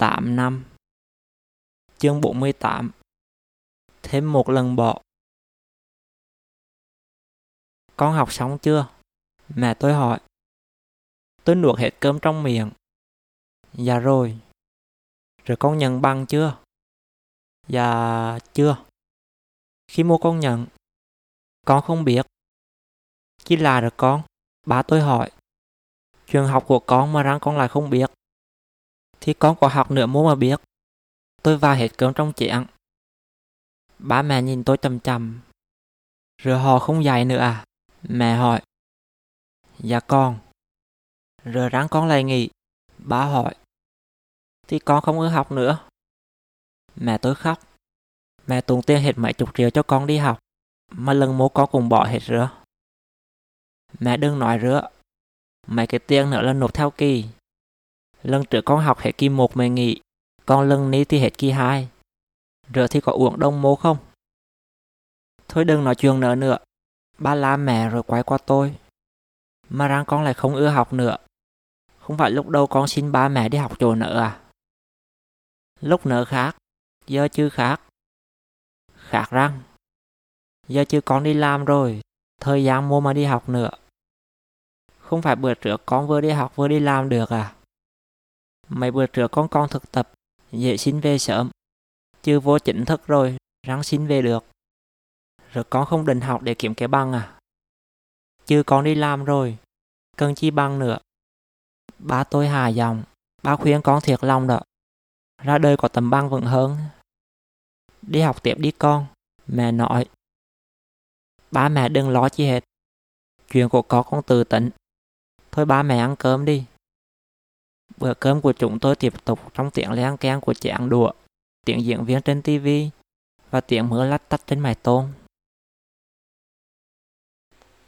8 năm. Chương 48 Thêm một lần bỏ Con học xong chưa? Mẹ tôi hỏi. Tôi nuốt hết cơm trong miệng. Dạ rồi. Rồi con nhận bằng chưa? Dạ chưa. Khi mua con nhận, Con không biết. Chỉ là được con Bà tôi hỏi. Trường học của con mà rằng con lại không biết. Thì con có học nữa muốn mà biết. Tôi vào hết cơm trong chén Ba mẹ nhìn tôi chầm chầm. Rồi họ không dạy nữa à? Mẹ hỏi. Dạ con. Rồi ráng con lại nghỉ. Ba hỏi. Thì con không ưa học nữa. Mẹ tôi khóc. Mẹ tốn tiền hết mấy chục triệu cho con đi học. Mà lần mố con cũng bỏ hết rửa Mẹ đừng nói rửa Mấy cái tiền nữa là nộp theo kỳ. Lần trước con học hết kỳ 1 mày nghỉ con lần ní thì hết kỳ 2 Rồi thì có uống đông mố không? Thôi đừng nói chuyện nữa nữa. Ba la mẹ rồi quay qua tôi. Mà rằng con lại không ưa học nữa. Không phải lúc đầu con xin ba mẹ đi học chỗ nữa à? Lúc nữa khác, Giờ chứ khác. Khác răng. Giờ chứ con đi làm rồi, Thời gian mua mà đi học nữa. Không phải bữa trước con vừa đi học vừa đi làm được à? Mấy bữa trước con con thực tập, Dễ xin về sớm. Chứ vô chính thức rồi, ráng xin về được. Rồi con không định học để kiếm cái bằng à? Chứ con đi làm rồi, Cần chi bằng nữa? Ba tôi hà dòng Ba khuyên con thiệt lòng đó. Ra đời có tầm băng vững hơn. Đi học tiếp đi con, Mẹ nói. Ba mẹ đừng lo chi hết. Chuyện của con con tự tỉnh Thôi ba mẹ ăn cơm đi. Bữa cơm của chúng tôi tiếp tục trong tiếng len keng của chén đũa, tiếng diễn viên trên TV và tiếng mưa lách tách trên mái tôn.